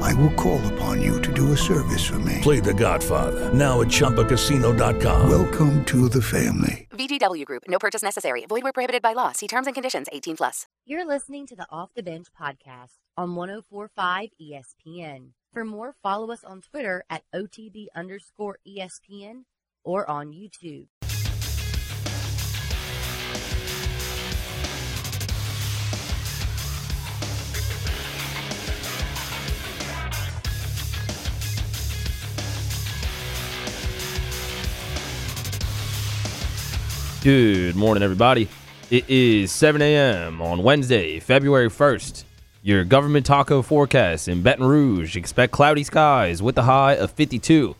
I will call upon you to do a service for me. Play the Godfather, now at ChumbaCasino.com. Welcome to the family. VGW Group, no purchase necessary. Void where prohibited by law. See terms and conditions 18 plus. You're listening to the Off the Bench podcast on 1045 ESPN. For more, follow us on Twitter at OTB underscore ESPN or on YouTube. Good morning, everybody. It is 7 a.m. on Wednesday, February 1st. Your government taco forecast in Baton Rouge. Expect cloudy skies with a high of 52.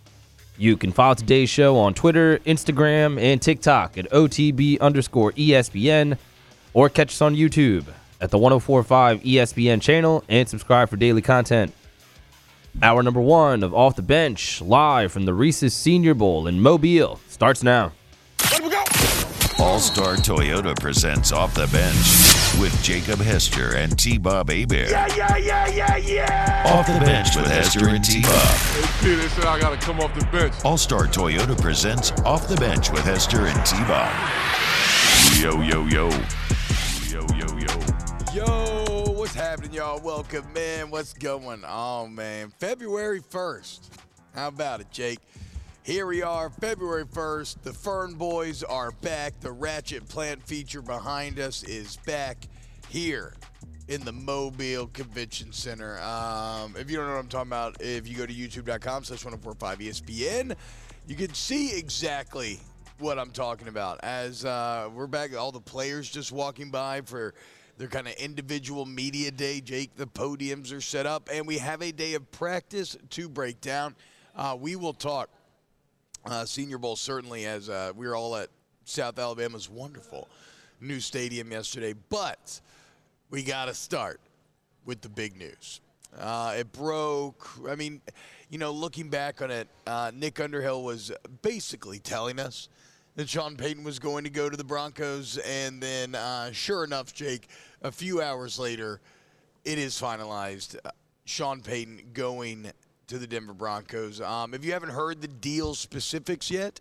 You can follow today's show on Twitter, Instagram, and TikTok at OTB underscore ESPN or catch us on YouTube at the 1045 ESPN channel and subscribe for daily content. Hour number one of Off the Bench, live from the Reese's Senior Bowl in Mobile, starts now. All Star Toyota presents Off the Bench with Jacob Hester and T Bob Hebert. Yeah, yeah, yeah, yeah, yeah. Off the Bench with Hester and T Bob. Hey, they said I gotta come off the bench. All Star Toyota presents Off the Bench with Hester and T Bob. Yo, yo, yo. Yo, yo, yo. Yo, what's happening, y'all? Welcome, man. What's going on, man? February 1st. How about it, Jake? Here we are, February 1st. The Fern Boys are back. The Ratchet Plant feature behind us is back here in the Mobile Convention Center. Um, if you don't know what I'm talking about, if you go to youtube.com slash 1045 ESPN, you can see exactly what I'm talking about. As uh, we're back, all the players just walking by for their kind of individual media day. Jake, the podiums are set up, and we have a day of practice to break down. Uh, we will talk uh, Senior Bowl certainly as uh, we were all at South Alabama's wonderful new stadium yesterday, but we got to start with the big news. Uh, it broke. I mean, you know, looking back on it, uh, Nick Underhill was basically telling us that Sean Payton was going to go to the Broncos, and then, uh, sure enough, Jake, a few hours later, it is finalized. Uh, Sean Payton going to the Denver Broncos. Um, if you haven't heard the deal specifics yet,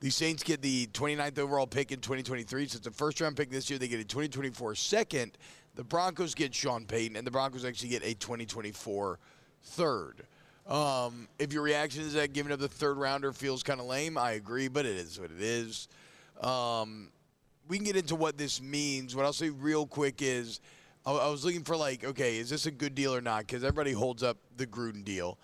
the Saints get the 29th overall pick in 2023. So it's a first round pick this year. They get a 2024 second. The Broncos get Sean Payton, and the Broncos actually get a 2024 third. Um, if your reaction is that giving up the third rounder feels kind of lame, I agree, but it is what it is. Um, we can get into what this means. What I'll say real quick is I, I was looking for, like, okay, is this a good deal or not? Because everybody holds up the Gruden deal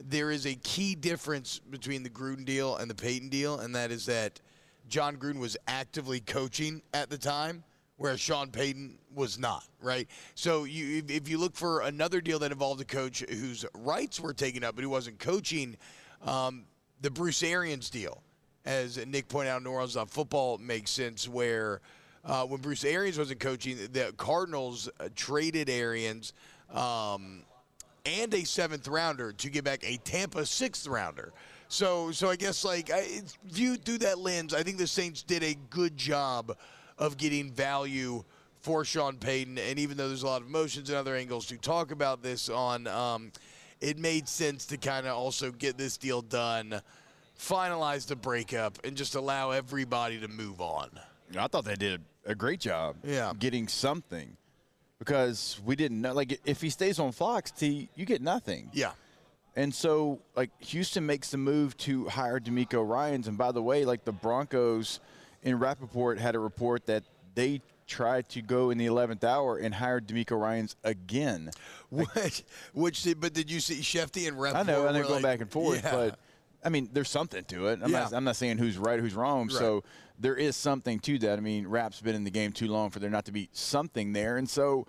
there is a key difference between the Gruden deal and the Payton deal, and that is that Jon Gruden was actively coaching at the time, whereas Sean Payton was not, right? So you, if you look for another deal that involved a coach whose rights were taken up but who wasn't coaching, um, the Bruce Arians deal, as Nick pointed out, New Orleans football makes sense where uh, when Bruce Arians wasn't coaching, the Cardinals uh, traded Arians. Um, and a seventh rounder to get back a Tampa sixth rounder. So, so I guess like I, viewed through that lens, I think the Saints did a good job of getting value for Sean Payton. And even though there's a lot of emotions and other angles to talk about this on, um, it made sense to kind of also get this deal done, finalize the breakup, and just allow everybody to move on. I thought they did a great job. Yeah. getting something because we didn't know. Like, if he stays on Fox, T, you get nothing. Yeah. And so, like, Houston makes the move to hire DeMeco Ryans. And by the way, like, the Broncos in Rapoport had a report that they tried to go in the 11th hour and hired DeMeco Ryans again. Which, which but did you see Shefty and Rep? I know, and they're going like- back and forth, yeah. but I mean, there's something to it. I'm, not, Yeah. I'm not saying who's right, who's wrong. So there is something to that. I mean, Rap's been in the game too long for there not to be something there, and so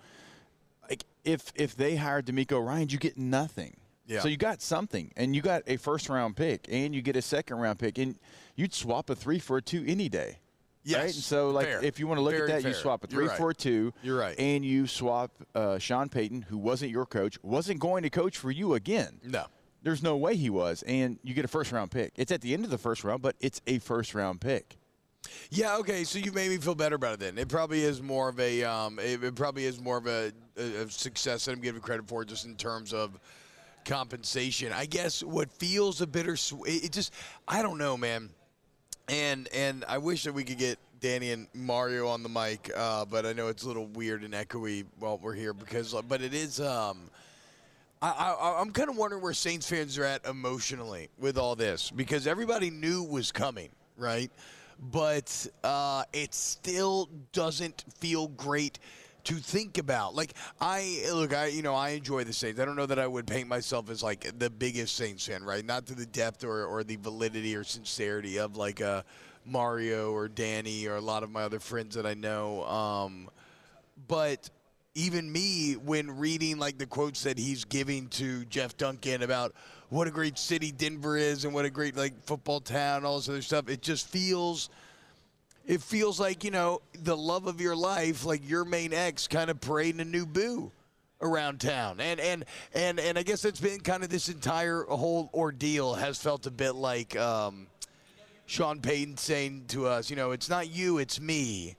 like if if they hired DeMeco Ryan, you get nothing. Yeah. So you got something, and you got a first round pick, and you get a second round pick, and you'd swap a three for a two any day. Yes, Right? And so, like, fair. if you want to look Very at that, you swap a three right. for a two. You're right. And you swap uh, Sean Payton, who wasn't your coach, wasn't going to coach for you again. No. There's no way he was. And you get a first round pick. It's at the end of the first round, but it's a first round pick. Yeah, okay. So you made me feel better about it. Then it probably is more of a, um, it, it probably is more of a, a, success that I'm giving credit for, just in terms of compensation. I guess what feels a bittersweet. It, just, I don't know, man. And and I wish that we could get Danny and Mario on the mic, uh, but I know it's a little weird and echoey while we're here because, uh, but it is. Um, I, I, I'm kind of wondering where Saints fans are at emotionally with all this because everybody knew was coming, right? But uh, it still doesn't feel great to think about. Like I look, I you know I enjoy the Saints. I don't know that I would paint myself as like the biggest Saints fan, right? Not to the depth or, or the validity or sincerity of like a Mario or Danny or a lot of my other friends that I know. Um, but even me when reading like the quotes that he's giving to Jeff Duncan about what a great city Denver is and what a great like football town, all this other stuff, it just feels it feels like, you know, the love of your life, like your main ex kind of parading a new boo around town. And and and and I guess it's been kind of this entire whole ordeal has felt a bit like um Sean Payton saying to us, you know, it's not you, it's me,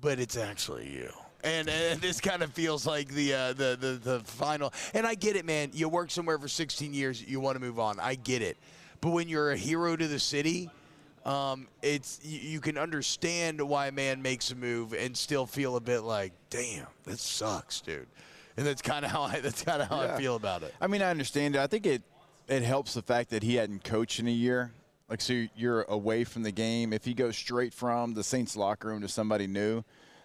but it's actually you. And, and this kind of feels like the, uh, the the the final. And I get it, man. You work somewhere for 16 years, you want to move on. I get it. But when you're a hero to the city, um, it's you, you can understand why a man makes a move and still feel a bit like, damn, that sucks, dude. And that's kind of how I that's kind of how Yeah. I feel about it. I mean, I understand it. I think it it helps the fact that he hadn't coached in a year. Like, so you're away from the game. If he goes straight from the Saints locker room to somebody new,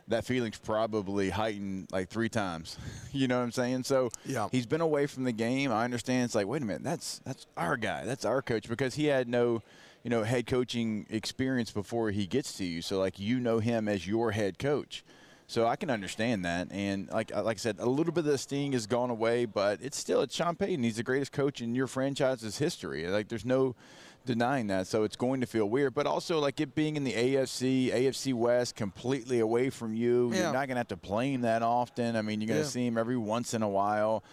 that feeling's probably heightened like three times. you know what I'm saying? So Yeah. he's been away from the game. I understand. It's like, wait a minute, that's that's our guy, that's our coach, because he had no, you know, head coaching experience before he gets to you. So like, you know him as your head coach. So I can understand that, and like uh, like I said, a little bit of the sting has gone away, but it's still it's Sean Payton. He's the greatest coach in your franchise's history. Like there's no denying that. So it's going to feel weird, but also like it being in the AFC, AFC West, completely away from you. Yeah. You're not going to have to play him that often. I mean, you're going to Yeah. see him every once in a while,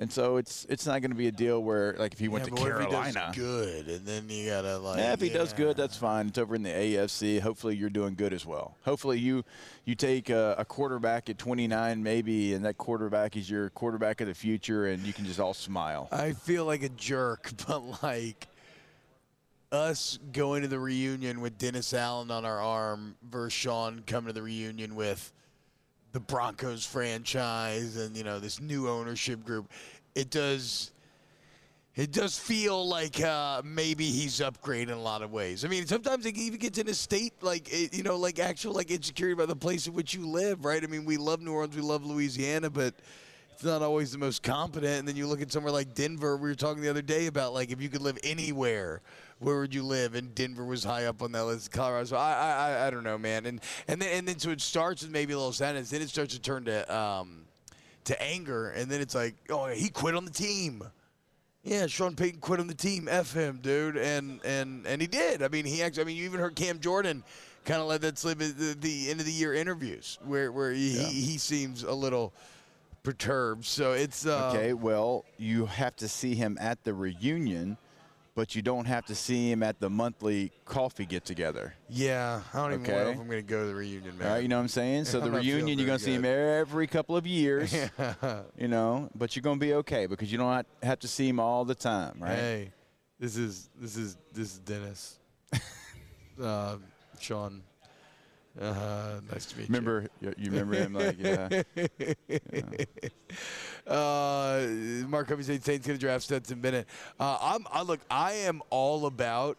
and so it's it's not going to be a deal where like if he went to but what if he Carolina. does good, and then you gotta like. Yeah, if he does good, that's fine. It's over in the AFC. Hopefully, you're doing good as well. Hopefully, you you take a, a quarterback at 29, maybe, and that quarterback is your quarterback of the future, and you can just all smile. I feel like a jerk, but like us going to the reunion with Dennis Allen on our arm versus Sean coming to the reunion with the Broncos franchise and you know this new ownership group. It does. It does feel like uh, maybe he's upgraded in a lot of ways. I mean, sometimes it even gets in a state like it, you know, like actual like insecurity about the place in which you live, right? I mean, we love New Orleans, we love Louisiana, but it's not always the most competent. And then you look at somewhere like Denver. We were talking the other day about like if you could live anywhere, where would you live? And Denver was high up on that list. Colorado. So I, I, I- don't know, man. And and then and then so it starts with maybe a little sadness. Then it starts to turn to um, to anger, and then it's like, oh, he quit on the team. Yeah, Sean Payton quit on the team. F him, dude, and and and he did. I mean, he actually. I mean, you even heard Cam Jordan kind of let that slip at the, the end of the year interviews, where where he, he, he seems a little perturbed. So it's uh, Okay, well, you have to see him at the reunion, but you don't have to see him at the monthly coffee get together. Yeah, I don't even Okay. know if I'm going to go to the reunion, man. All right, you know what I'm saying? So the reunion, you're going to see him every couple of years, you know, but you're going to be okay because you don't have- have to see him all the time, right? Hey, this is this is this is Dennis. uh, Sean. Uh, nice to meet you. Remember, you, you remember him like, yeah. you. Uh, Mark Covey said Saints going to draft Stetson Bennett. Uh, I'm, I look, I am all about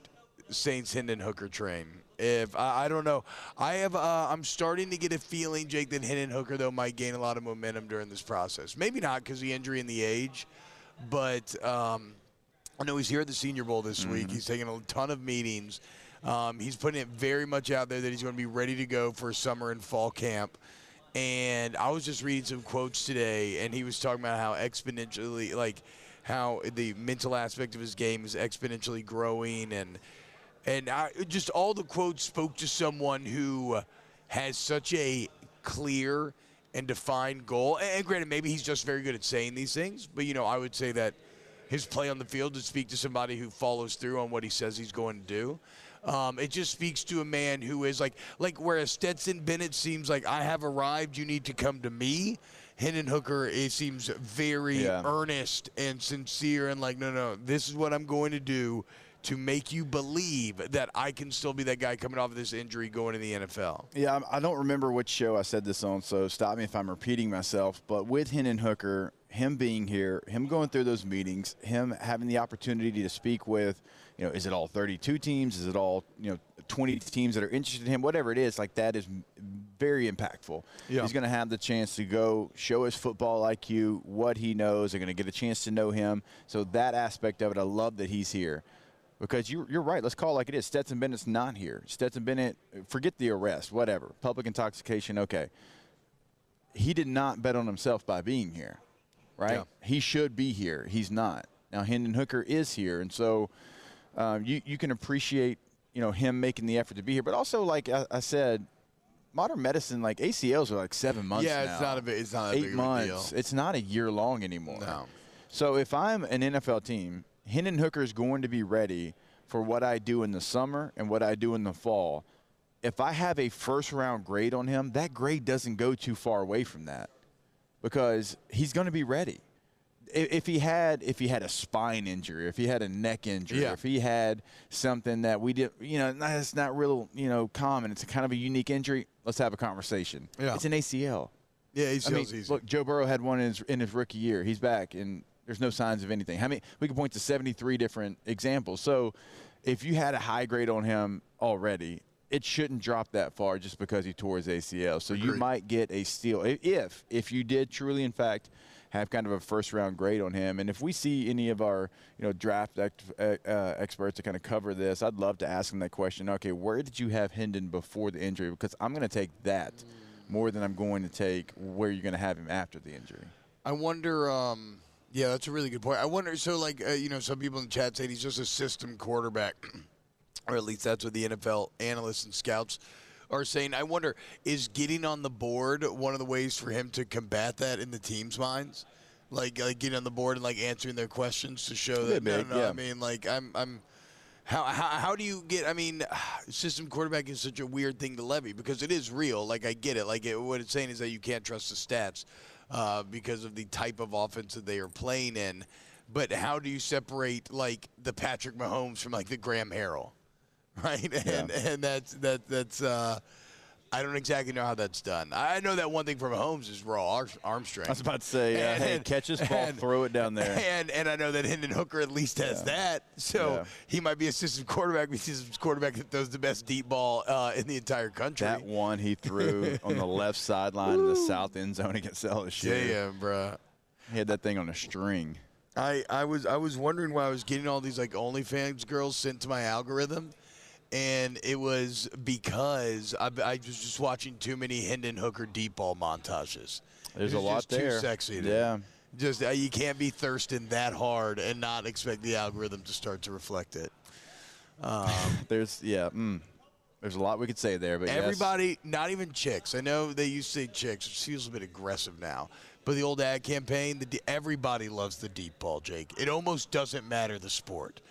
Saints Hendon Hooker train. If I, I don't know, I have. Uh, I'm starting to get a feeling, Jake, that Hendon Hooker though might gain a lot of momentum during this process. Maybe not because the injury and the age, but um, I know he's here at the Senior Bowl this week. He's taking a ton of meetings. Um, he's putting it very much out there that he's going to be ready to go for summer and fall camp. And I was just reading some quotes today, and he was talking about how exponentially, like, how the mental aspect of his game is exponentially growing, and and I, just all the quotes spoke to someone who has such a clear and defined goal. And granted, maybe he's just very good at saying these things, but you know, I would say that his play on the field would speak to somebody who follows through on what he says he's going to do. Um, it just speaks to a man who is like, like whereas Stetson Bennett seems like I have arrived, you need to come to me. Hendon Hooker it seems very Yeah. earnest and sincere and like, no, no, this is what I'm going to do to make you believe that I can still be that guy coming off of this injury going to the NFL. Yeah, I I don't remember which show I said this on, so stop me if I'm repeating myself. But with Hendon Hooker, him being here, him going through those meetings, him having the opportunity to speak with, you know, is it all 32 teams? Is it all, you know, 20 teams that are interested in him? Whatever it is, like that is very impactful. Yeah. He's going to have the chance to go show his football IQ, what he knows. They're going to get a chance to know him. So that aspect of it, I love that he's here. Because you, you're right. Let's call it like it is. Stetson Bennett's not here. Stetson Bennett, forget the arrest, whatever. Public intoxication, okay. He did not bet on himself by being here, right? Yeah. He should be here. He's not. Now, Hendon Hooker is here. And so um, you, you can appreciate, you know, him making the effort to be here. But also, like I, I said, modern medicine, like ACLs are like seven months Yeah, now. it's not a big- it's not Eight months. It's not a year long anymore. No. So if I'm an NFL team, Hendon Hooker is going to be ready for what I do in the summer and what I do in the fall. If I have a first round grade on him, that grade doesn't go too far away from that because he's going to be ready. I- If he had if he had a spine injury, if he had a neck injury, Yeah. if he had something that we did, you know, that's not real, you know, common. It's a kind of a unique injury. Let's have a conversation. Yeah. It's an ACL. Yeah, I mean, easy. look, Joe Burrow had one in his, in his rookie year. He's back, and there's no signs of anything. How many? We can point to 73 different examples. So, if you had a high grade on him already, it shouldn't drop that far just because he tore his ACL. So you might get a steal if if you did truly, in fact, have kind of a first round grade on him. And if we see any of our you know draft ex- uh, experts to kind of cover this, I'd love to ask them that question. Okay, where did you have Hendon before the injury? Because I'm going to take that more than I'm going to take where you're going to have him after the injury. I wonder. Um, yeah, that's a really good point. I wonder. So, like, uh, you know, some people in the chat say he's just a system quarterback, or at least that's what the NFL analysts and scouts are saying. I wonder, is getting on the board one of the ways for him to combat that in the team's minds? Like, like getting on the board and like answering their questions to show that. No, no, yeah. I mean, like, I'm, I'm. How, how, how do you get? I mean, system quarterback is such a weird thing to levy because it is real. Like I get it. Like it, what it's saying is that you can't trust the stats uh, because of the type of offense that they are playing in. But how do you separate like the Patrick Mahomes from like the Graham Harrell, right? And and that's that that's. Uh, I don't exactly know how that's done. I know that one thing from Holmes is raw arm strength. I was about to say, uh, And- hey, catch this ball, and- throw it down there. And and I know that Hendon Hooker at least has that, so Yeah. he might be a system quarterback. But he's a quarterback that throws the best deep ball uh, in the entire country. That one he threw on the left sideline in the south end zone against LSU. Damn, bruh. He had that thing on a string. I, I was I was wondering why I was getting all these like OnlyFans girls sent to my algorithm, and it was because I, I was just watching too many Hendon Hooker deep ball montages. There's a lot there. Too sexy. Yeah. Just uh, you can't be thirsting that hard and not expect the algorithm to start to reflect it. There's yeah, mm, there's a lot we could say there, but yes. Everybody, not even chicks. I know they used to say chicks, which feels a bit aggressive now. But the old ad campaign, the, everybody loves the deep ball, Jake. It almost doesn't matter the sport,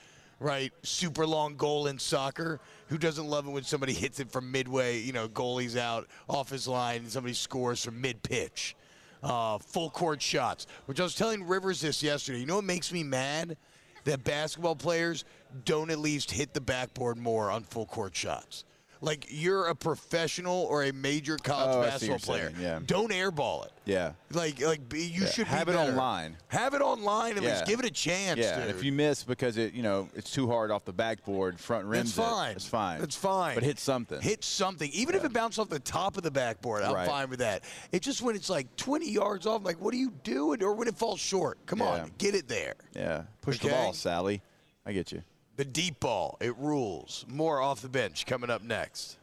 right? Super long goal in soccer. Who doesn't love it when somebody hits it from midway? You know, goalie's out off his line, and somebody scores from mid pitch. Uh, full court shots. Which I was telling Rivers this yesterday. You know what makes me mad? That basketball players don't at least hit the backboard more on full court shots. Like you're a professional or a major college Oh, basketball player. saying, yeah. Don't airball it. Yeah. Like like be- you Yeah, should have be it better. online. Have it online and Yeah. let's give it a chance. Yeah, dude. if you miss because it, you know, it's too hard off the backboard, front rims That's it, fine. It's fine. That's fine. But hit something. Hit something. Even if it bounced off the top of the backboard, I'm Right. fine with that. It's just when it's like 20 yards off, like, what are you doing? Or when it falls short. Come Yeah. on, get it there. Yeah. Push the ball, Sally. I get you. The deep ball, it rules. More off the bench coming up next.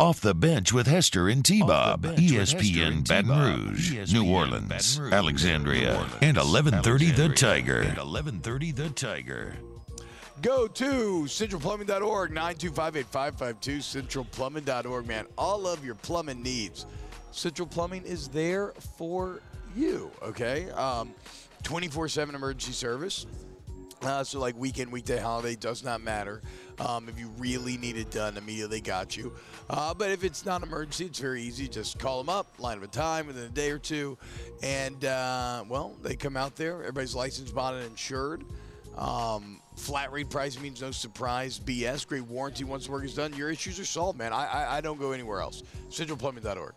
Off the bench with Hester and T Bob. bench with Hester ESPN and Baton Rouge, ESPN New Baton Orleans, Rouge, Alexandria, New Orleans, and 1130 The Tiger. and 1130 The Tiger. Go to centralplumbing.org, 925-8552, centralplumbing.org, man. All of your plumbing needs. Central Plumbing is there for you, okay? Um, 24-7 emergency service. Uh, so like weekend, weekday, holiday does not matter. Um, if you really need it done, immediately got you. Uh, but if it's not an emergency, it's very easy. Just call them up, line up a time within a day or two, and uh, well, they come out there. Everybody's licensed, bonded, and insured. Um, flat rate price means no surprise BS. Great warranty once the work is done. Your issues are solved, man. I I, I don't go anywhere else. CentralPlumbing.org.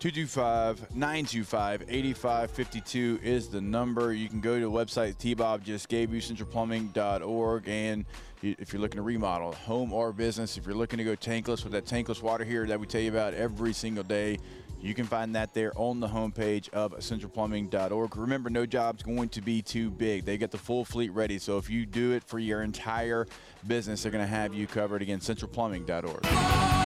225-925-8552 is the number. You can go to the website T-Bob just gave you, centralplumbing.org. And if you're looking to remodel, home or business, if you're looking to go tankless with that tankless water heater that we tell you about every single day, you can find that there on the homepage of centralplumbing.org. Remember, no job's going to be too big. They get the full fleet ready. So if you do it for your entire business, they're going to have you covered. Again, centralplumbing.org.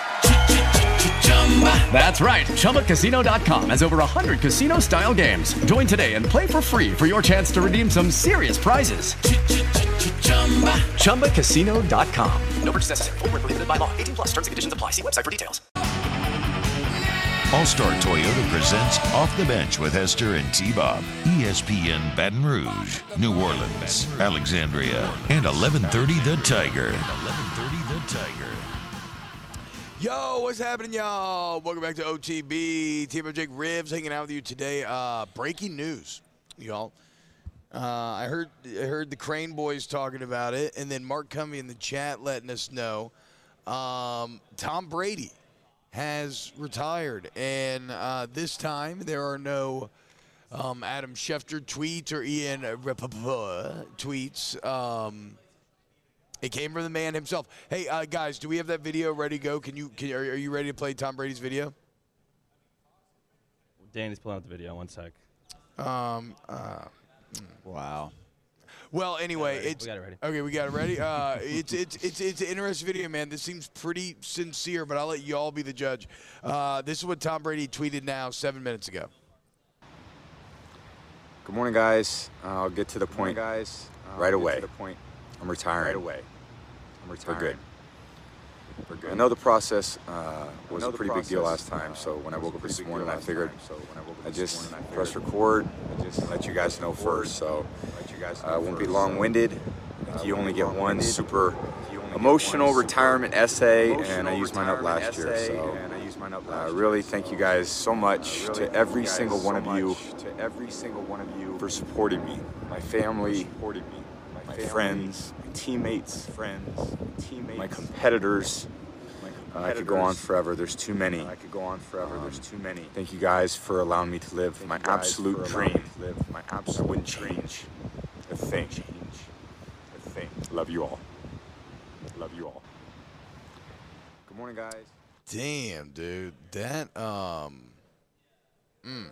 That's right. ChumbaCasino.com has over 100 casino style games. Join today and play for free for your chance to redeem some serious prizes. ChumbaCasino.com. No purchase necessary. Void where prohibited by law. 18 plus terms and conditions apply. See website for details. All Star Toyota presents Off the Bench with Hester and T Bob. ESPN Baton Rouge, New Orleans, Alexandria, and 1130 The Tiger. 1130 The Tiger. Yo, what's happening, y'all? Welcome back to OTB. Team of Jake Rivs hanging out with you today. Uh, breaking news, y'all. Uh, I heard I heard the Crane boys talking about it, and then Mark Cumby in the chat letting us know um, Tom Brady has retired, and uh, this time there are no um, Adam Schefter tweets or Ian Rapoport tweets. Um, it came from the man himself. Hey, uh, guys, do we have that video ready to go? Can you? Can, are, are you ready to play Tom Brady's video? Danny's pulling up the video. One sec. Um. Uh, wow. Well, anyway, ready. it's We got it ready. okay. We got it ready. Uh, it's it's it's it's an interesting video, man. This seems pretty sincere, but I'll let you all be the judge. Uh, this is what Tom Brady tweeted now seven minutes ago. Good morning, guys. Uh, I'll get to the point, guys. right away. the point. I'm retiring. Right away. I'm retiring. For good. For good. I know the process uh, was a pretty big deal last process, time. So when I woke up this morning, I figured. So I I just morning, I press record. I just let you guys know first. So let you guys uh, won't be long-winded. Uh, you only get one super You only get emotional one super retirement essay, and I used mine up last year. So I used mine up uh, really, thank you guys so much really to every single one so of you to every single one of you for supporting me, my family, supporting me, my family, friends, my teammates, friends, teammates, my competitors. my Uh, I could go on forever. There's too many. I could go on forever. There's too many. Thank you guys for allowing me to live Thank my you guys absolute for dream. to live my I absolute wouldn't dream. change a thing. Change a thing. Love you all. Love you all. Good morning, guys. Damn, dude, that um. Mm.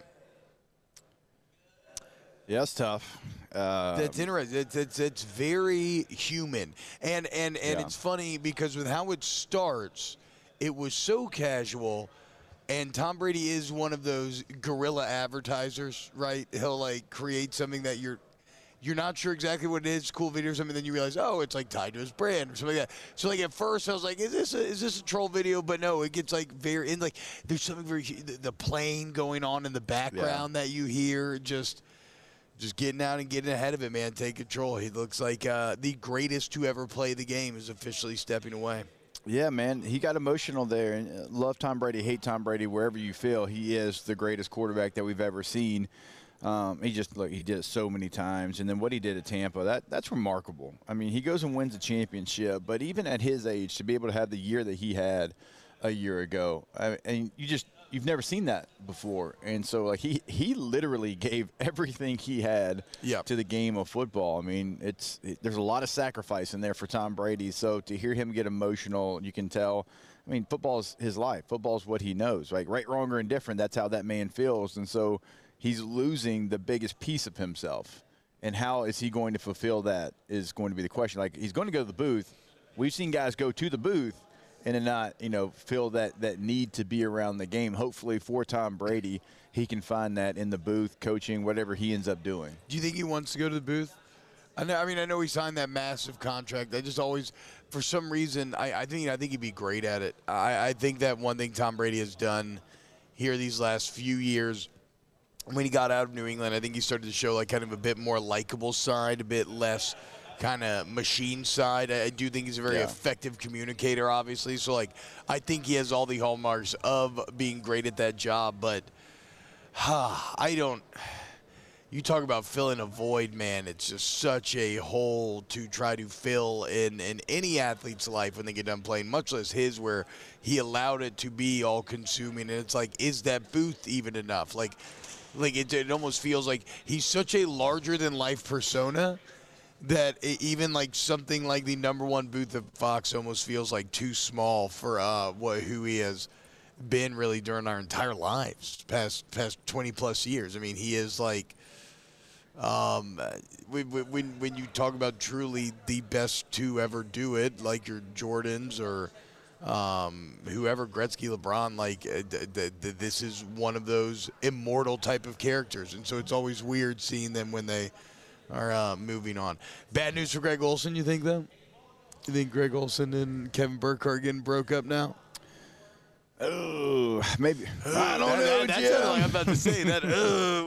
Yeah, it's tough. Uh, That's interesting. It's, it's it's very human, and and and Yeah. it's funny because with how it starts, it was so casual. And Tom Brady is one of those guerrilla advertisers, right? He'll like create something that you're you're not sure exactly what it is, cool video or something, then you realize, oh, it's like tied to his brand or something like that. So like at first I was like, is this a, is this a troll video? But no, it gets like very in like there's something very the, the plane going on in the background that you hear just just getting out and getting ahead of it, man. Take control. He looks like uh, the greatest to ever play the game is officially stepping away. Yeah, man, he got emotional there. And uh, love Tom Brady, hate Tom Brady, wherever you feel, he is the greatest quarterback that we've ever seen. Um, he just look, he did it so many times, and then what he did at Tampa, that that's remarkable. I mean, he goes and wins a championship, but even at his age, to be able to have the year that he had a year ago, I, and you just you've never seen that before, and so like he he literally gave everything he had Yep. to the game of football. I mean, it's it, there's a lot of sacrifice in there for Tom Brady. So to hear him get emotional, you can tell. I mean, football is his life. Football is what he knows. Like right, wrong, or indifferent. That's how that man feels, and so he's losing the biggest piece of himself. And how is he going to fulfill that is going to be the question. Like he's going to go to the booth. We've seen guys go to the booth and then not, you know, feel that that need to be around the game. Hopefully for Tom Brady, he can find that in the booth, coaching, whatever he ends up doing. Do you think he wants to go to the booth? I know. I mean, I know he signed that massive contract. I just always, for some reason, I, I think I think he'd be great at it. I, I think that one thing Tom Brady has done here these last few years, when he got out of New England, I think he started to show like kind of a bit more likable side, a bit less kind of machine side. I do think he's a very Yeah. effective communicator, obviously. So like, I think he has all the hallmarks of being great at that job, but. I don't. You talk about filling a void, man. It's just such a hole to try to fill in in any athlete's life when they get done playing, much less his, where he allowed it to be all consuming. And it's like, is that booth even enough? Like, like it, it almost feels like he's such a larger than life persona that it, even like something like the number one booth of Fox almost feels like too small for uh, what who he has been really during our entire lives, past past twenty plus years. I mean, he is like, um, when when when you talk about truly the best to ever do it, like your Jordans or. Um, whoever Gretzky, LeBron, like uh, th- th- this is one of those immortal type of characters, and so it's always weird seeing them when they are uh, moving on. Bad news for Greg Olsen, you think though? You think Greg Olsen and Kevin Burkhardt getting broke up now? Oh, maybe. I don't That- know, that- that's what I'm about to say. That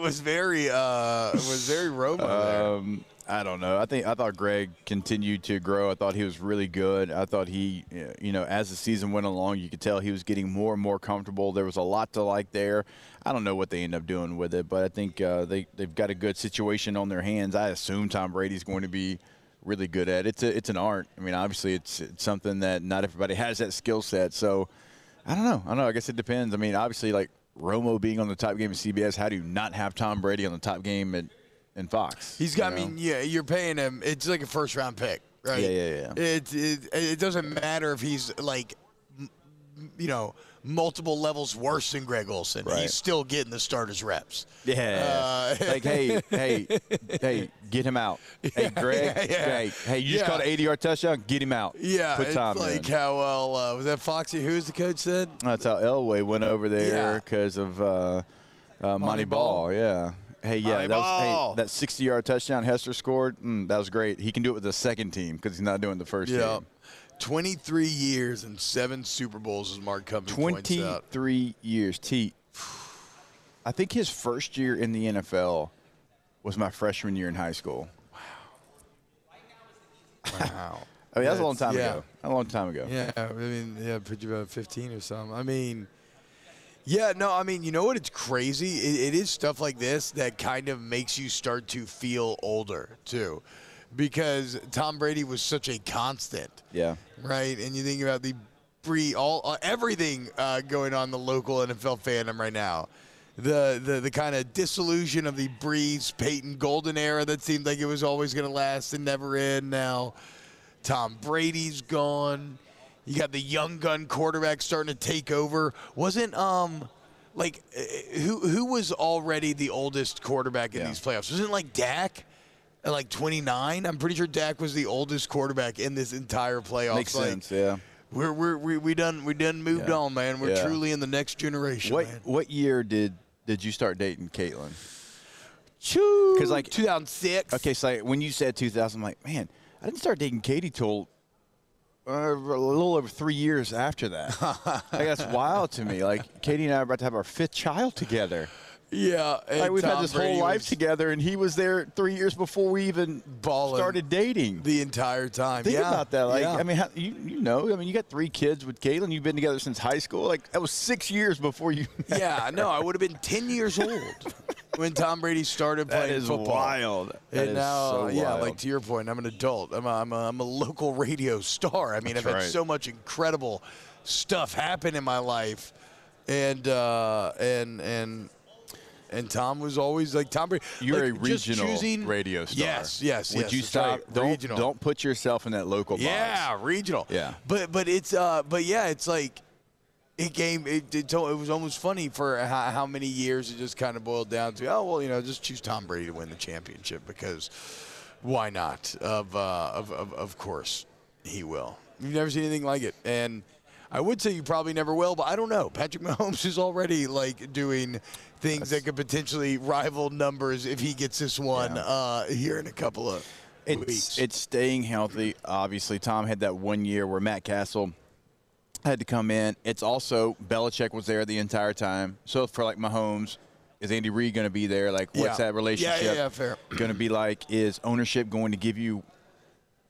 was very uh, was very there. Um, I don't know. I think I thought Greg continued to grow. I thought he was really good. I thought he, you know, as the season went along, you could tell he was getting more and more comfortable. There was a lot to like there. I don't know what they end up doing with it, but I think uh, they they've got a good situation on their hands. I assume Tom Brady's going to be really good at it. It's a, it's an art. I mean, obviously, it's, it's something that not everybody has that skill set. So I don't know. I don't know. I guess it depends. I mean, obviously, like Romo being on the top game at CBS, how do you not have Tom Brady on the top game at in Fox? He's got. you I mean, yeah, you're paying him. It's like a first round pick, right? Yeah, yeah, yeah. It it, it doesn't matter if he's like, you know, multiple levels worse than Greg Olsen. Right. He's still getting the starters reps. Yeah. Uh, like, hey, hey, hey, get him out. Hey, Greg. Yeah, yeah. Hey, hey, you just Yeah. caught an 80 yard touchdown. Get him out. Yeah, Put it's like in. how well uh, was that Foxy? Who's the coach said? That's how Elway went over there because of uh, uh, Montee Ball. Ball. Yeah. Hey, yeah, that was hey, that 60 yard touchdown Hester scored. Mm, that was great. He can do it with the second team because he's not doing the first Yeah. team. 23 years and seven Super Bowls, as Mark Cummings points out. 23 years. T. I think his first year in the NFL was my freshman year in high school. Wow. Wow. I mean, that's a long time yeah. ago. A long time ago. Yeah, I mean, yeah, put you about 15 or something. I mean, yeah, no, I mean, you know what? It's crazy. It, it is stuff like this that kind of makes you start to feel older, too. Because Tom Brady was such a constant, Yeah. right? And you think about the Bree, all uh, everything uh, going on in the local NFL fandom right now. The the, the kind of disillusion of the Brees Payton Golden era that seemed like it was always going to last and never end. Now, Tom Brady's gone. You got the young gun quarterback starting to take over. Wasn't um like uh, who who was already the oldest quarterback in Yeah. these playoffs? Wasn't like Dak? At like 29, I'm pretty sure Dak was the oldest quarterback in this entire playoffs. Makes like, sense. Yeah. we're we're we, we done we done moved Yeah. on, man. We're Yeah. truly in the next generation, What man. what year did did you start dating Caitlin? Because like 2006. Okay, so like, when you said 2000, I'm like, man, I didn't start dating Katie till uh, a little over three years after that. like, that's wild to me. Like Katie and I are about to have our fifth child together. Yeah, Like we've had this Brady whole life together, and he was there three years before we even balling started dating. the entire time. Think yeah. about that. Like, yeah. I mean, how, you you know, I mean, you got three kids with Caitlin. You've been together since high school. Like that was six years before you. yeah, no, I would have been 10 years old when Tom Brady started playing is football. wild. That and now, so yeah, like to your point, I'm an adult. I'm a, I'm a, I'm a local radio star. I mean, That's I've had so much incredible stuff happen in my life, and uh, and and and Tom was always like Tom Brady. You're like, a regional choosing, radio star. Yes, yes, Would yes. you stop? right, Don't regional. don't put yourself in that local box. Yeah, regional. Yeah. But but it's uh but yeah, it's like it came it it, it was almost funny for how, how many years it just kind of boiled down to oh well you know just choose Tom Brady to win the championship because why not of uh of of, of course he will. You've never seen anything like it and. I would say you probably never will, but I don't know. Patrick Mahomes is already like doing things that could potentially rival numbers if he gets this one uh, here in a couple of It's weeks. it's staying healthy. Obviously, Tom had that one year where Matt Cassel had to come in. It's also Belichick was there the entire time. So for like Mahomes, is Andy Reid going to be there? Like, what's Yeah. that relationship? Yeah, yeah, yeah. Going to be like? Is ownership going to give you,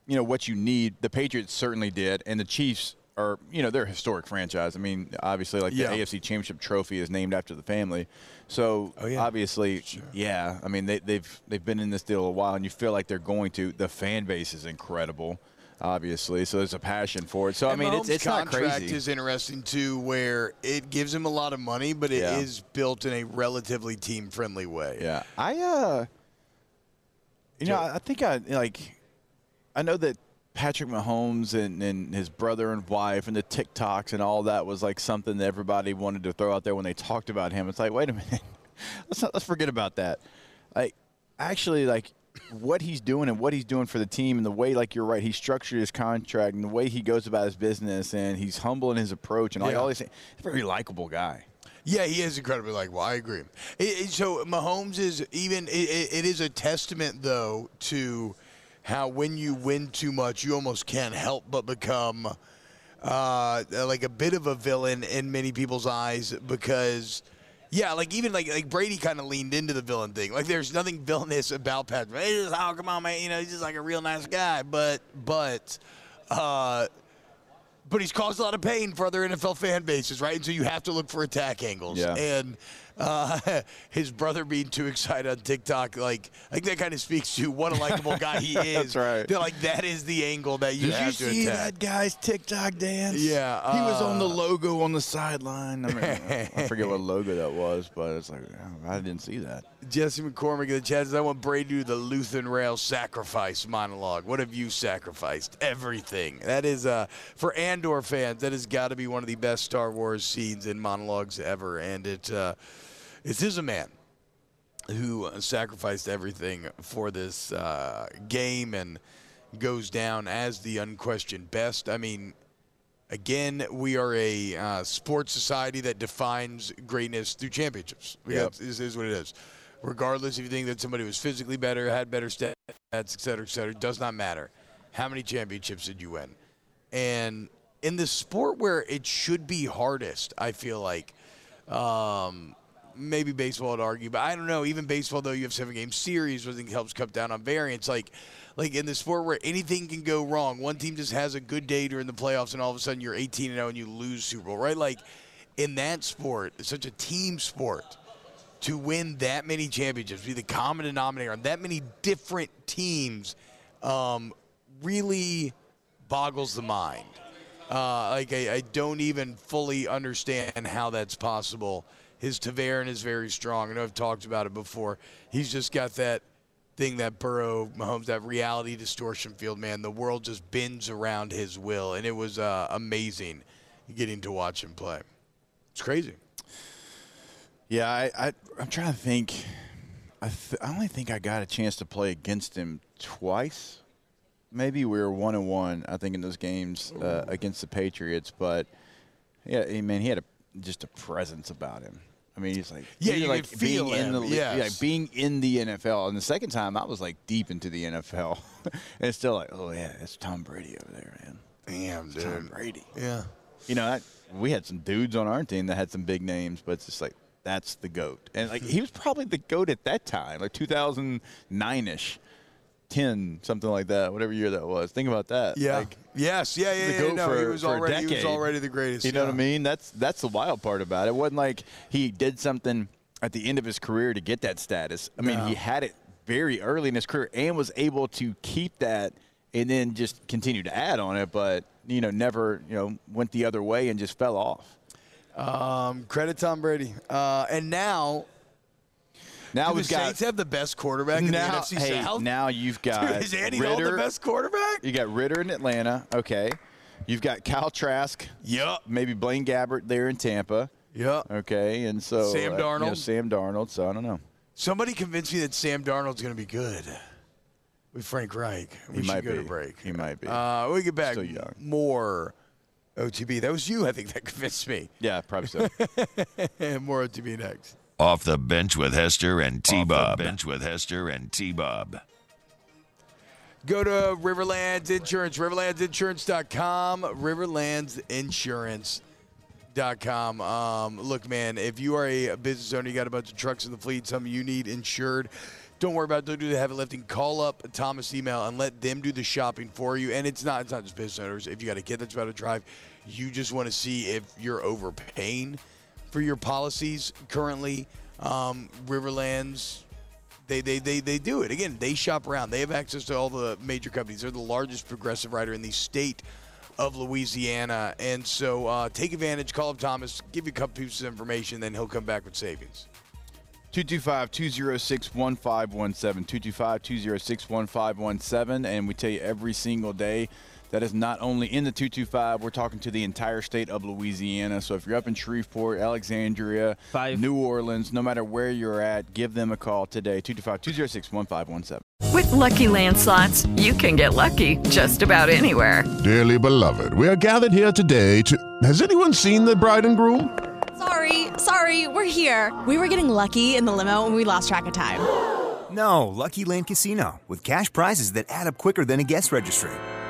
you know, what you need? The Patriots certainly did, and the Chiefs are, you know, they're a historic franchise. I mean, obviously, like Yeah. the AFC Championship trophy is named after the family. So Oh, yeah. obviously, yeah. I mean, they, they've they've been in this deal a while, and you feel like they're going to. The fan base is incredible, obviously. So there's a passion for it. So I mean, it's, Mahomes' it's not contract crazy. is interesting too, where it gives him a lot of money, but it is Yeah. built in a relatively team-friendly way. Yeah, I uh, you know, I I think I like, I know that Patrick Mahomes and, and his brother and wife and the TikToks and all that was like something that everybody wanted to throw out there when they talked about him. It's like, wait a minute, let's not, let's forget about that. Like, actually, like what he's doing and what he's doing for the team and the way, like you're right, he structured his contract and the way he goes about his business and he's humble in his approach and Yeah. all these things. He's a very likable guy. Yeah, he is incredibly likable. I agree. It, it- so Mahomes is even. It, it is a testament, though, to how when you win too much, you almost can't help but become uh, like a bit of a villain in many people's eyes because. Yeah, like even like like Brady kind of leaned into the villain thing. Like there's nothing villainous about Patrick. Hey, just, oh come on, man, you know he's just like a real nice guy. But but uh, but he's caused a lot of pain for other NFL fan bases, right? And so you have to look for attack angles. Yeah. And uh, his brother being too excited on TikTok, like I think that kind of speaks to what a likable guy he is. That's right. They're like that is the angle that you Did have you to see attack. that guy's TikTok dance? Yeah, he was on the uh, logo on the sideline. I mean, I forget what logo that was, but it's like oh, I didn't see that. Jesse McCormick in the chat says, I want Brady to do the Luthen Rael sacrifice monologue. What have you sacrificed? Everything. That is, uh, for Andor fans, that has got to be one of the best Star Wars scenes and monologues ever. And it, uh, it is a man who sacrificed everything for this uh, game and goes down as the unquestioned best. I mean, again, we are a uh, sports society that defines greatness through championships. Yep. This is what it is. Regardless if you think that somebody was physically better, had better stats, et cetera, et cetera, does not matter. How many championships did you win? And in the sport where it should be hardest, I feel like, um, maybe baseball would argue, but I don't know. Even baseball, though, you have seven game series, which helps cut down on variance. Like, like in the sport where anything can go wrong, one team just has a good day during the playoffs, and all of a sudden you're 18 and 0 and you lose Super Bowl, right? Like in that sport, it's such a team sport. To win that many championships, be the common denominator on that many different teams, um, really boggles the mind. Uh, like I, I don't even fully understand how that's possible. His Taverin is very strong. I know I've talked about it before. He's just got that thing that Burrow, Mahomes, that reality distortion field, man. The world just bends around his will, and it was uh, amazing getting to watch him play. It's crazy. Yeah, I, I I'm trying to think. I th- I only think I got a chance to play against him twice. maybe we were one and one. I think in those games uh, against the Patriots, but yeah, I mean, he had a, just a presence about him. I mean, he's like Yeah, he's you like being in him, the league- yes. like being in the NFL. And the second time, I was like deep into the NFL, and it's still like, oh yeah, it's Tom Brady over there, man. Damn, It's Tom. Brady. Yeah. You know, that, we had some dudes on our team that had some big names, but it's just like that's the goat, and like he was probably the goat at that time, like 2009 ish. 10 something like that whatever year that was think about that Yeah. like, yes. Yeah. Yeah. the yeah no, for, he was already. He was already the greatest. You know what I mean? That's that's the wild part about it. It wasn't like he did something at the end of his career to get that status. I mean, No. he had it very early in his career and was able to keep that and then just continue to add on it, but you know, never you know went the other way and just fell off. Um, credit Tom Brady. Uh, and now, Now do we've the got Saints have the best quarterback in the now, NFC hey, South. now you've got Dude, is Andy Dalton Ridder, the best quarterback? You got Ridder in Atlanta. Okay. You've got Kyle Trask. Yup. Maybe Blaine Gabbert there in Tampa. Yep. Okay. And so Sam uh, you know, Darnold. Sam Darnold. So I don't know. Somebody convinced me that Sam Darnold's going to be good with Frank Reich. We He should might go be. to break. He might be. Uh, we get back more OTB. That was you, I think, that convinced me. Yeah, probably so. more OTB next. Off the bench with Hester and T Bob. Bench with Hester and T Bob. Go to Riverlands Insurance, riverlandsinsurance.com, riverlandsinsurance.com. Um, look, man, if you are a business owner, you got a bunch of trucks in the fleet, some you need insured. Don't worry about it. Don't do the heavy lifting. Call up Thomas Email and let them do the shopping for you. And it's not it's not just business owners. If you got a kid that's about to drive, you just want to see if you're overpaying for your policies currently. Um, Riverlands they, they, they, they do it. Again, they shop around. They have access to all the major companies. They're the largest progressive writer in the state of Louisiana. And so uh, take advantage, call up Thomas, give you a couple pieces of information, then he'll come back with savings. 225-206-1517 225-206-1517 and we tell you every single day that is not only in the 225 we're talking to the entire state of louisiana so if you're up in shreveport alexandria new orleans no matter where you're at give them a call today 225-206-1517 With Lucky Land slots, you can get lucky just about anywhere. Dearly beloved, we are gathered here today to. Has anyone seen the bride and groom? Sorry, sorry, we're here. We were getting lucky in the limo and we lost track of time. No, Lucky Land Casino, with cash prizes that add up quicker than a guest registry.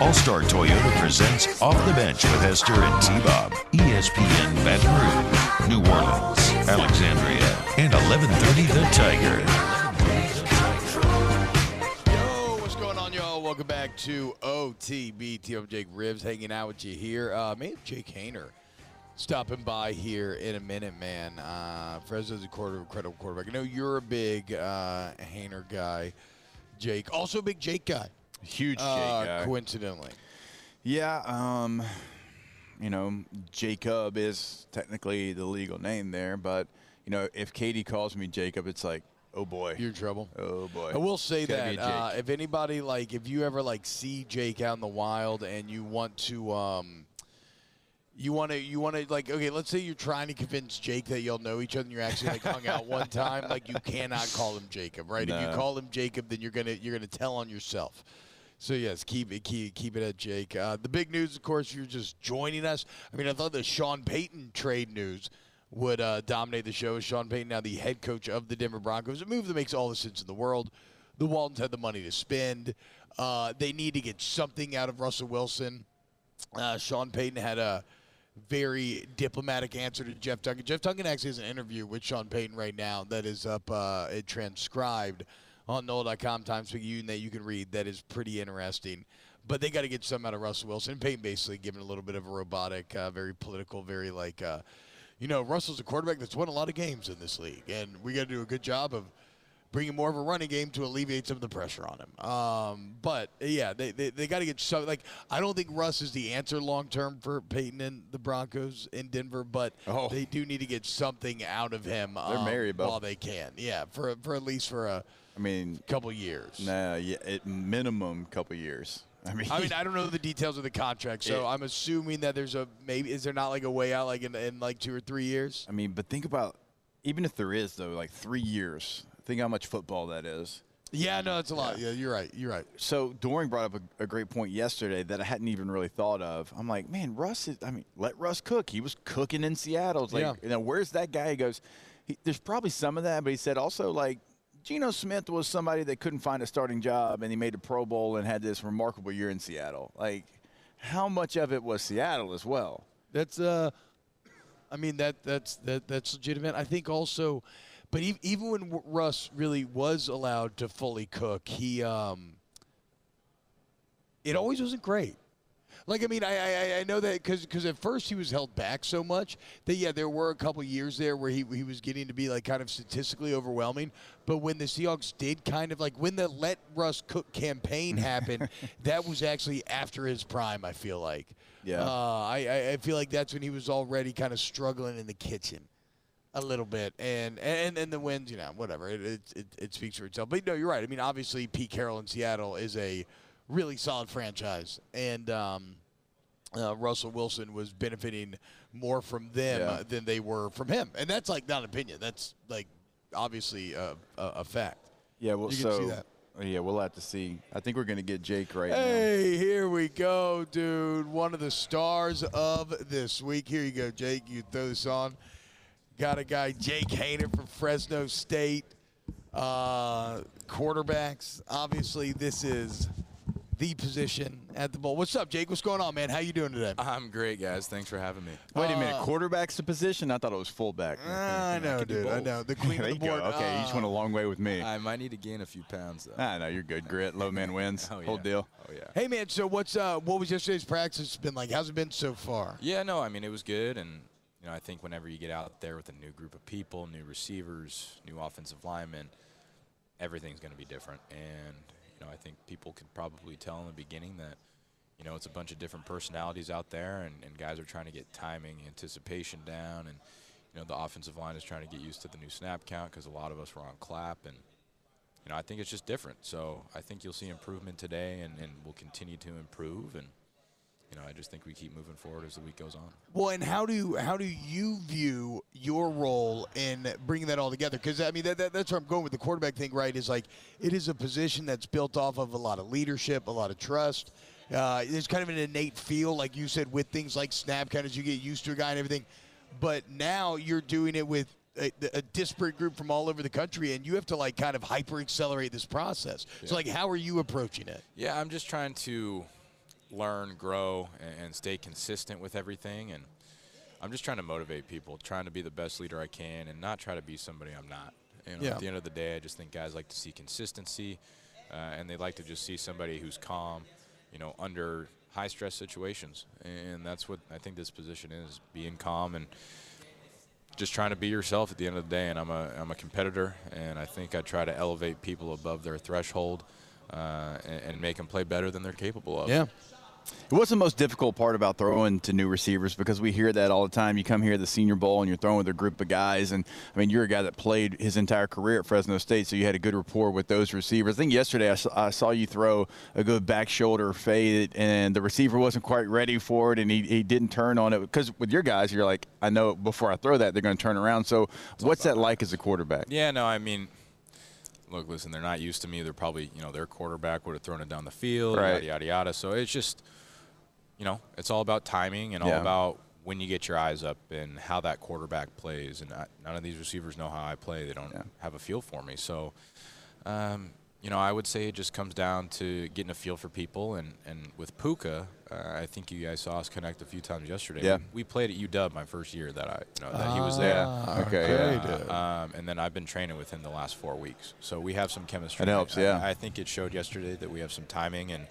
All Star Toyota presents Off the Bench with Hester and T Bob. ESPN Baton Rouge, New Orleans, Alexandria, and 1130 The Tiger. Yo, what's going on, y'all? Welcome back to OTB. T.O. Jake Ribs hanging out with you here. Uh, maybe Jake Haener stopping by here in a minute, man. Uh, Fresno's a quarter incredible quarterback. I know you're a big uh, Hayner guy, Jake. Also a big Jake guy. Huge uh. Coincidentally. Yeah, um, you know, Jacob is technically the legal name there, but you know, if Katie calls me Jacob, it's like, oh boy, you're in trouble. Oh boy, I will say It's gotta be that uh, if anybody like, if you ever like see Jake out in the wild and you want to, um, you want to, you want to like, okay, let's say you're trying to convince Jake that y'all know each other and you're actually like hung out one time, like you cannot call him Jacob, right? If you call him Jacob, then you're gonna you're gonna tell on yourself. So yes, keep it keep keep it at Jake. Uh, the big news, of course, you're just joining us. I mean, I thought the Sean Payton trade news would uh, dominate the show. Sean Payton now the head coach of the Denver Broncos, a move that makes all the sense in the world. The Waltons had the money to spend. Uh, they need to get something out of Russell Wilson. Uh, Sean Payton had a very diplomatic answer to Jeff Duncan. Jeff Duncan actually has an interview with Sean Payton right now that is up uh, it transcribed on NOLA.com, Times Union that you can read. That is pretty interesting. But they got to get some out of Russell Wilson. Payton basically giving a little bit of a robotic, uh, very political, very like, uh, you know, Russell's a quarterback that's won a lot of games in this league, and we got to do a good job of bringing more of a running game to alleviate some of the pressure on him. Um, but yeah, they, they, they got to get some. Like I don't think Russ is the answer long term for Payton and the Broncos in Denver, but Oh. they do need to get something out of him. They're um, married, Bo. while they can. Yeah, for for at least for a I mean, couple years. Nah, yeah, at minimum couple years. I mean, I mean, I don't know the details of the contract, so It- I'm assuming that there's a maybe. Is there not like a way out, like in, in like two or three years? I mean, but think about even if there is though, like three years. Think how much football that is. Yeah, no, it's a lot. Yeah, you're right. You're right. So Doring brought up a, a great point yesterday that I hadn't even really thought of. I'm like, man, Russ is. I mean, let Russ cook. He was cooking in Seattle. It's like, Yeah. you know, where's that guy? He goes, he, there's probably some of that, but he said also like. Geno Smith was somebody that couldn't find a starting job, and he made the Pro Bowl and had this remarkable year in Seattle. Like, how much of it was Seattle as well? That's uh, I mean that that's that that's legitimate. I think also, but e- even when Russ really was allowed to fully cook, he um, it always wasn't great. Like I mean, I I, I know that because at first he was held back so much that yeah, there were a couple years there where he he was getting to be like kind of statistically overwhelming. But when the Seahawks did kind of like when the let Russ cook campaign happened, that was actually after his prime. I feel like. Yeah. Uh, I I- I feel like that's when he was already kind of struggling in the kitchen. A little bit, and and and the wins, you know, whatever. It it, it it speaks for itself. But no, you're right. I mean, obviously, Pete Carroll in Seattle is a really solid franchise, and um, uh, Russell Wilson was benefiting more from them Yeah. uh, than they were from him, and that's like not an opinion. That's like obviously a, a, a fact. Yeah, well, You so see that. yeah, we'll have to see. I think we're going to get Jake right now. Hey, here we go, dude. One of the stars of this week. Here you go, Jake. You throw this on. Got a guy, Jake Haener from Fresno State. Uh, quarterbacks. Obviously, this is the position at the bowl. What's up, Jake? What's going on, man? How you doing today? I'm great, guys. Thanks for having me. Wait a minute, Uh, quarterback's the position? I thought it was fullback. I know, do dude. I know. The queen of the board. go. Okay, you just Uh, went a long way with me. I might need to gain a few pounds, though. I know you're good. Grit, low man wins. Oh, Whole deal. Oh, yeah. Hey, man. So what's uh, what was yesterday's practice been like? How's it been so far? Yeah, no, I mean, it was good. And, you know, I think whenever you get out there with a new group of people, new receivers, new offensive linemen, everything's going to be different. And, know, I think people could probably tell in the beginning that, you know, it's a bunch of different personalities out there, and, and guys are trying to get timing, anticipation down. And, you know, the offensive line is trying to get used to the new snap count because a lot of us were on clap. And, you know, I think it's just different. So I think you'll see improvement today, and, and we'll continue to improve. And, you know, I just think we keep moving forward as the week goes on. Well, and how do how do you view your role in bringing that all together? Because I mean, that, that, that's where I'm going with the quarterback thing. Right? Is like it is a position that's built off of a lot of leadership, a lot of trust. Uh, there's kind of an innate feel, like you said, with things like snap count as you get used to a guy and everything. But now you're doing it with a, a disparate group from all over the country, and you have to like kind of hyper accelerate this process. So, like, how are you approaching it? Yeah, I'm just trying to learn, grow, and, and stay consistent with everything. And I'm just trying to motivate people, trying to be the best leader I can, and not try to be somebody I'm not. You know, Yeah. At the end of the day, I just think guys like to see consistency, uh, and they like to just see somebody who's calm, you know, under high stress situations. And that's what I think this position is: being calm and just trying to be yourself at the end of the day. And I'm a I'm a competitor, and I think I try to elevate people above their threshold uh, and, and make them play better than they're capable of. Yeah. What's the most difficult part about throwing to new receivers? Because we hear that all the time. You come here at the Senior Bowl and you're throwing with a group of guys, and I mean, you're a guy that played his entire career at Fresno State, so you had a good rapport with those receivers. I think yesterday I saw, I saw you throw a good back shoulder fade, and the receiver wasn't quite ready for it, and he, he didn't turn on it. Because with your guys, you're like, I know before I throw that, they're going to turn around. So, what's that like as a quarterback? Yeah, no, I mean, look, listen, they're not used to me. They're probably, you know, their quarterback would have thrown it down the field, Right. yada, yada, yada. So it's just, you know, it's all about timing and all Yeah. about when you get your eyes up and how that quarterback plays. And I, none of these receivers know how I play. They don't have a feel for me. So, um, you know, I would say it just comes down to getting a feel for people. And, and with Puka, uh, I think you guys saw us connect a few times yesterday. Yeah. We played at UW my first year that I, you know, that he was there. Ah, okay, Uh, um, and then I've been training with him the last four weeks. So we have some chemistry. It helps, yeah. I, I think it showed yesterday that we have some timing and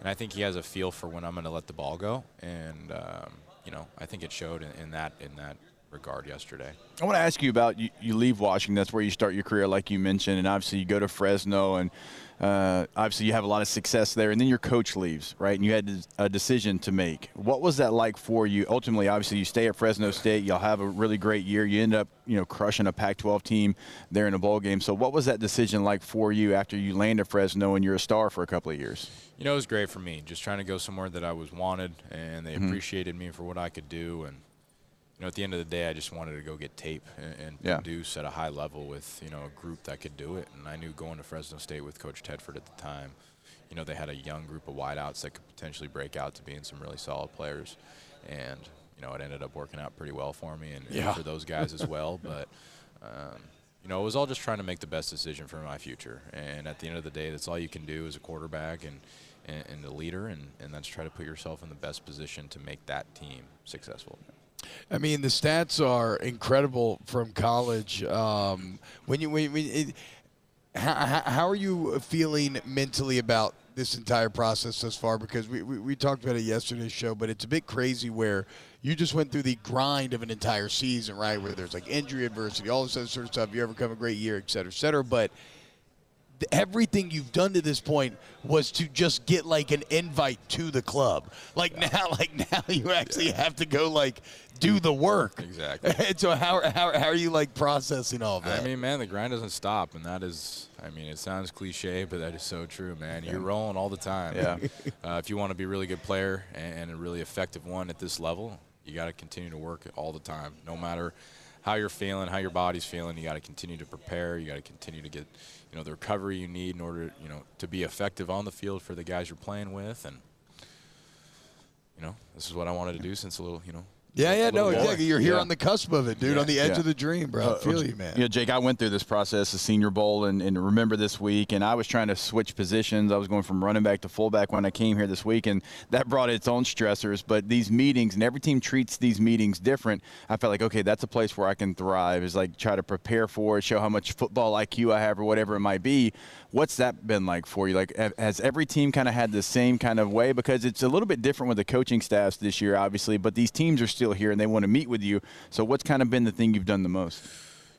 and I think he has a feel for when I'm going to let the ball go, and um, you know, I think it showed in, in that in that regard yesterday. I want to ask you about you, you leave Washington. That's where you start your career, like you mentioned, and obviously you go to Fresno, and uh, obviously you have a lot of success there. And then your coach leaves, right? And you had a decision to make. What was that like for you? Ultimately, obviously you stay at Fresno State. You'll have a really great year. You end up, you know, crushing a Pac-12 team there in a bowl game. So what was that decision like for you after you land at Fresno and you're a star for a couple of years? You know, it was great for me. Just trying to go somewhere that I was wanted, and they Mhm. appreciated me for what I could do. And you know, at the end of the day, I just wanted to go get tape and, and Yeah. produce at a high level with you know a group that could do it. And I knew going to Fresno State with Coach Tedford at the time, you know, they had a young group of wideouts that could potentially break out to being some really solid players. And you know, it ended up working out pretty well for me and, and for those guys as well. But um, you know, it was all just trying to make the best decision for my future. And at the end of the day, that's all you can do as a quarterback and, and, and a leader, and, and that's try to put yourself in the best position to make that team successful. I mean, the stats are incredible from college. Um, when you, when, when it, how, how are you feeling mentally about this entire process thus far? Because we, we, we talked about it yesterday's show, but it's a bit crazy where you just went through the grind of an entire season, right? Where there's like injury adversity, all this other sort of stuff. You overcome a great year, et cetera, et cetera. But everything you've done to this point was to just get like an invite to the club. Like now, like now you actually have to go like do the work. Exactly. and so how, how, how are you like processing all of that? I mean, man, the grind doesn't stop, and that is, I mean, it sounds cliche, but that is so true, man. You're rolling all the time. Yeah. uh, if you want to be a really good player and a really effective one at this level, you got to continue to work all the time, no matter how you're feeling, how your body's feeling. You got to continue to prepare. You got to continue to get, you know, the recovery you need in order, you know, to be effective on the field for the guys you're playing with, and you know, this is what I wanted to do since a little, you know. Yeah, yeah, no, exactly. You're here Yeah. on the cusp of it, dude, Yeah. on the edge Yeah. of the dream, bro. I Uh, feel you, man. Yeah, Jake, I went through this process, the Senior Bowl, and, and remember this week, and I was trying to switch positions. I was going from running back to fullback when I came here this week, and that brought its own stressors. But these meetings, and every team treats these meetings different. I felt like, okay, that's a place where I can thrive. Is like try to prepare for it, show how much football IQ I have, or whatever it might be. What's that been like for you? Like, has every team kind of had the same kind of way? Because it's a little bit different with the coaching staffs this year, obviously, but these teams are still here and they want to meet with you. So, what's kind of been the thing you've done the most?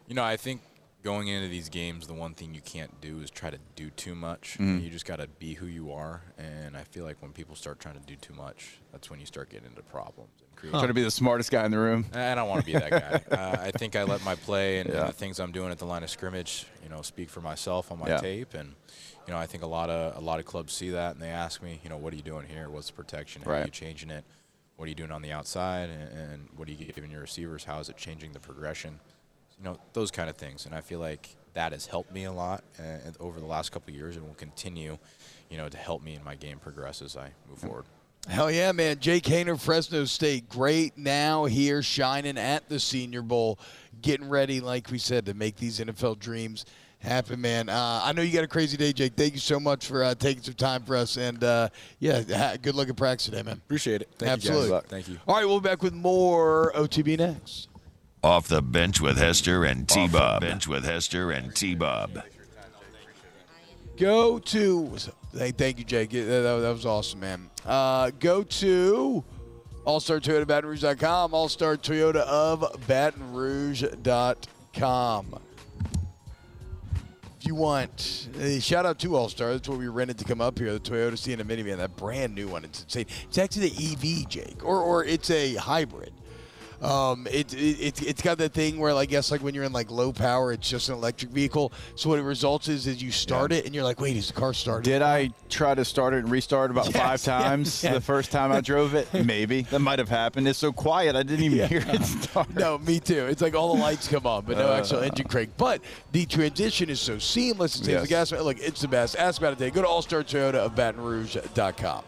You know, I think going into these games, the one thing you can't do is try to do too much. Mhm. You just got to be who you are. And I feel like when people start trying to do too much, that's when you start getting into problems. And create Trying to be the smartest guy in the room. I don't want to be that guy. uh, I think I let my play and, Yeah. and the things I'm doing at the line of scrimmage, you know, speak for myself on my Yeah. tape. And you know, I think a lot of a lot of clubs see that and they ask me, you know, what are you doing here? What's the protection? How are you changing it? What are you doing on the outside? And, and what are you giving your receivers? How is it changing the progression? You know, those kind of things. And I feel like that has helped me a lot uh, over the last couple of years and will continue, you know, to help me in my game progress as I move forward. Hell yeah, man. Jake Haener, Fresno State, great now here, shining at the Senior Bowl, getting ready, like we said, to make these NFL dreams happen, man. Uh, I know you got a crazy day, Jake. Thank you so much for uh, taking some time for us. And uh, yeah, good luck at practice today, man. Appreciate it. Thank you, guys. Absolutely. Good. Thank you. All right, we'll be back with more OTB next. Off the bench with Hester and T Bob. Bench with Hester and T Bob. Go to. Hey, thank you, Jake. That, that was awesome, man. Uh, go to All-Star Toyota Baton Rouge.com, All-Star of Baton Rouge.com. If you want, uh, shout out to All Star. That's what we rented to come up here. The Toyota Sienna minivan, that brand new one. It's insane. It's actually the EV, Jake, or or it's a hybrid. Um, it, it, it, it's got that thing where, I guess, like when you're in like low power, it's just an electric vehicle. So what it results is, is you start it and you're like, wait, is the car started? Did I try to start it and restart about Yes, five yeah, times yeah. the first time I drove it? Maybe. That might have happened. It's so quiet, I didn't even Yeah. hear it start. No, me too. It's like all the lights come on, but no Uh. actual engine crank. But the transition is so seamless. It saves the gas. Look, it's the best. Ask about it today. Go to All-Star Toyota of Baton Rouge.com.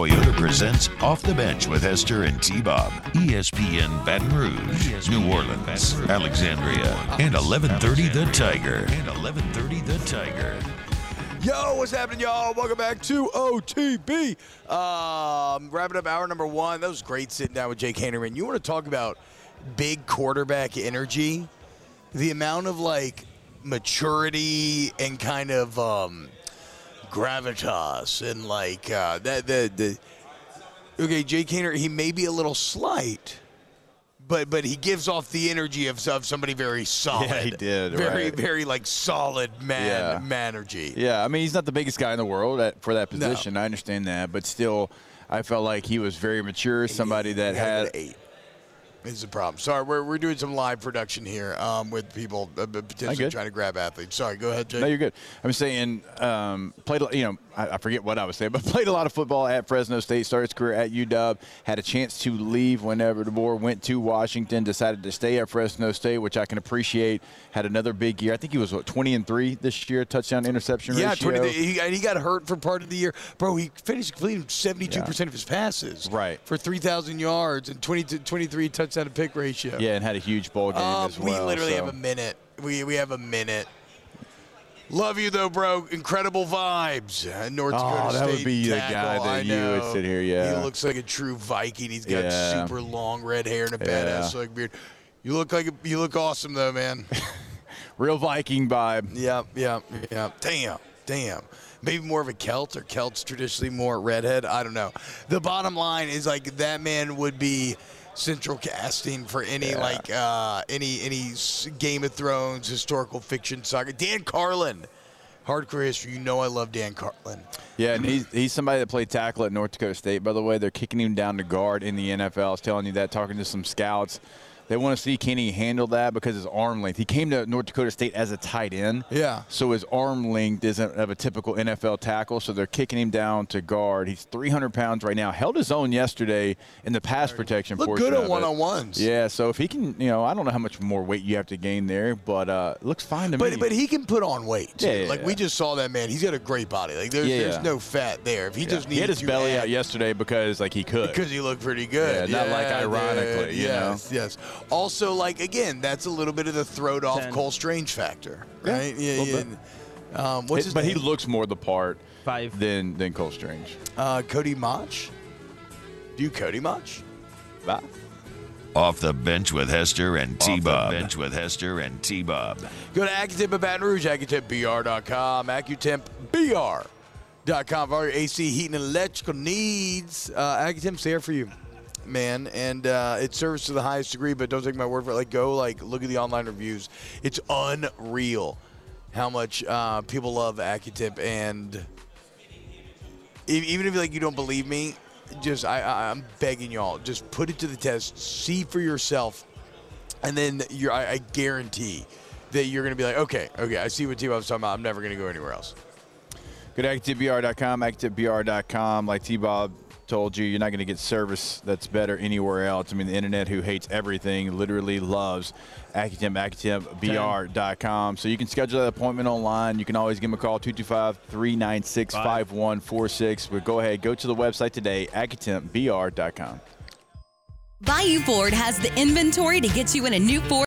Toyota presents Off the Bench with Hester and T Bob. ESPN Baton Rouge, New Orleans, Alexandria, and 1130 The Tiger. And 1130 The Tiger. Yo, what's happening, y'all? Welcome back to OTB. Um, wrapping up hour number one. That was great sitting down with Jake Hannerman. You want to talk about big quarterback energy? The amount of like maturity and kind of um, gravitas and like uh, that. The, the okay, Jake Haener. He may be a little slight. But, but he gives off the energy of, of somebody very solid. Yeah, he did, Very, right. very like solid man, Yeah. man energy. Yeah, I mean he's not the biggest guy in the world at, for that position. I understand that, but still, I felt like he was very mature. Somebody that had. Is the problem. Sorry, we're, we're doing some live production here um, with people uh, potentially trying to grab athletes. Sorry, go ahead, Jake. No, you're good. I'm saying um, played. You know, I, I forget what I was saying, but played a lot of football at Fresno State. Started his career at UW. Had a chance to leave whenever DeBoer went to Washington. Decided to stay at Fresno State, which I can appreciate. Had another big year. I think he was what 20 and three this year, touchdown interception yeah, ratio. 20, he, and he got hurt for part of the year. Bro, he finished completing 72% of his passes. Right. For 3,000 yards and 20 to 23 touchdown to pick ratio. Yeah, and had a huge ball game Um, as well. we literally so. have a minute. We, we have a minute. Love you though, bro. Incredible vibes. Uh, North Oh, Dakota that would State be the tackle. guy that I you would sit here, yeah. He looks like a true Viking. He's got Yeah. super long red hair and a Yeah. badass like beard. You look like a, you look awesome though, man. Real Viking vibe. Yep, yep, yep. Damn, damn. Maybe more of a Celt or Celts traditionally more redhead. I don't know. The bottom line is like that man would be central casting for any Yeah. like uh, any any Game of Thrones historical fiction saga. Dan Carlin, hardcore history. You know I love Dan Carlin. Yeah, and he's, he's somebody that played tackle at North Dakota State. By the way, they're kicking him down to guard in the NFL. I was telling you that, talking to some scouts. They want to see can he handle that because his arm length. He came to North Dakota State as a tight end. Yeah. So his arm length isn't of a typical NFL tackle. So they're kicking him down to guard. He's 300 pounds right now. Held his own yesterday in the pass protection Look good at one-on-ones. Yeah. So if he can, you know, I don't know how much more weight you have to gain there, but uh, looks fine to me. But but he can put on weight. Yeah, yeah, like yeah. we just saw that man. He's got a great body. Like there's Yeah, there's no fat there. If he just he had his to belly add- out yesterday because like he could. Because he looked pretty good. Yeah, not like ironically, you know? yes, yes. Also, like again, that's a little bit of the throwed off Ten. Cole Strange factor, right? Yeah, little yeah. Um, what's his but name? he looks more the part Five. than than Cole Strange. uh, Cody Mauch. Do you Cody Mauch? Bye. Off the bench with Hester and T the Bob. bench Bench with Hester and T Bob. Go to Accutemp at Baton Rouge, AccuTempBR.com, AccuTempBR.com for all your AC, heating, and electrical needs. Uh, Accutemp's there for you, man, and uh, service to the highest degree. But don't take my word for it. Like, go like look at the online reviews. It's unreal how much uh, people love Accutemp, and even if like you don't believe me, just I, I I'm begging y'all, just put it to the test, see for yourself, and then you're I, I guarantee that you're gonna be like, okay, okay, I see what T-Bob's talking about. I'm never gonna go anywhere else. Go to AccuTempBR.com, AccuTempBR.com. Like T-Bob told you, you're not going to get service that's better anywhere else. I mean, the internet, who hates everything, literally loves Accutemp, AccuTempBR.com. So you can schedule that appointment online. You can always give them a call, 225-396-5146. But go ahead, go to the website today, AccuTempBR.com. Bayou Ford has the inventory to get you in a new Ford.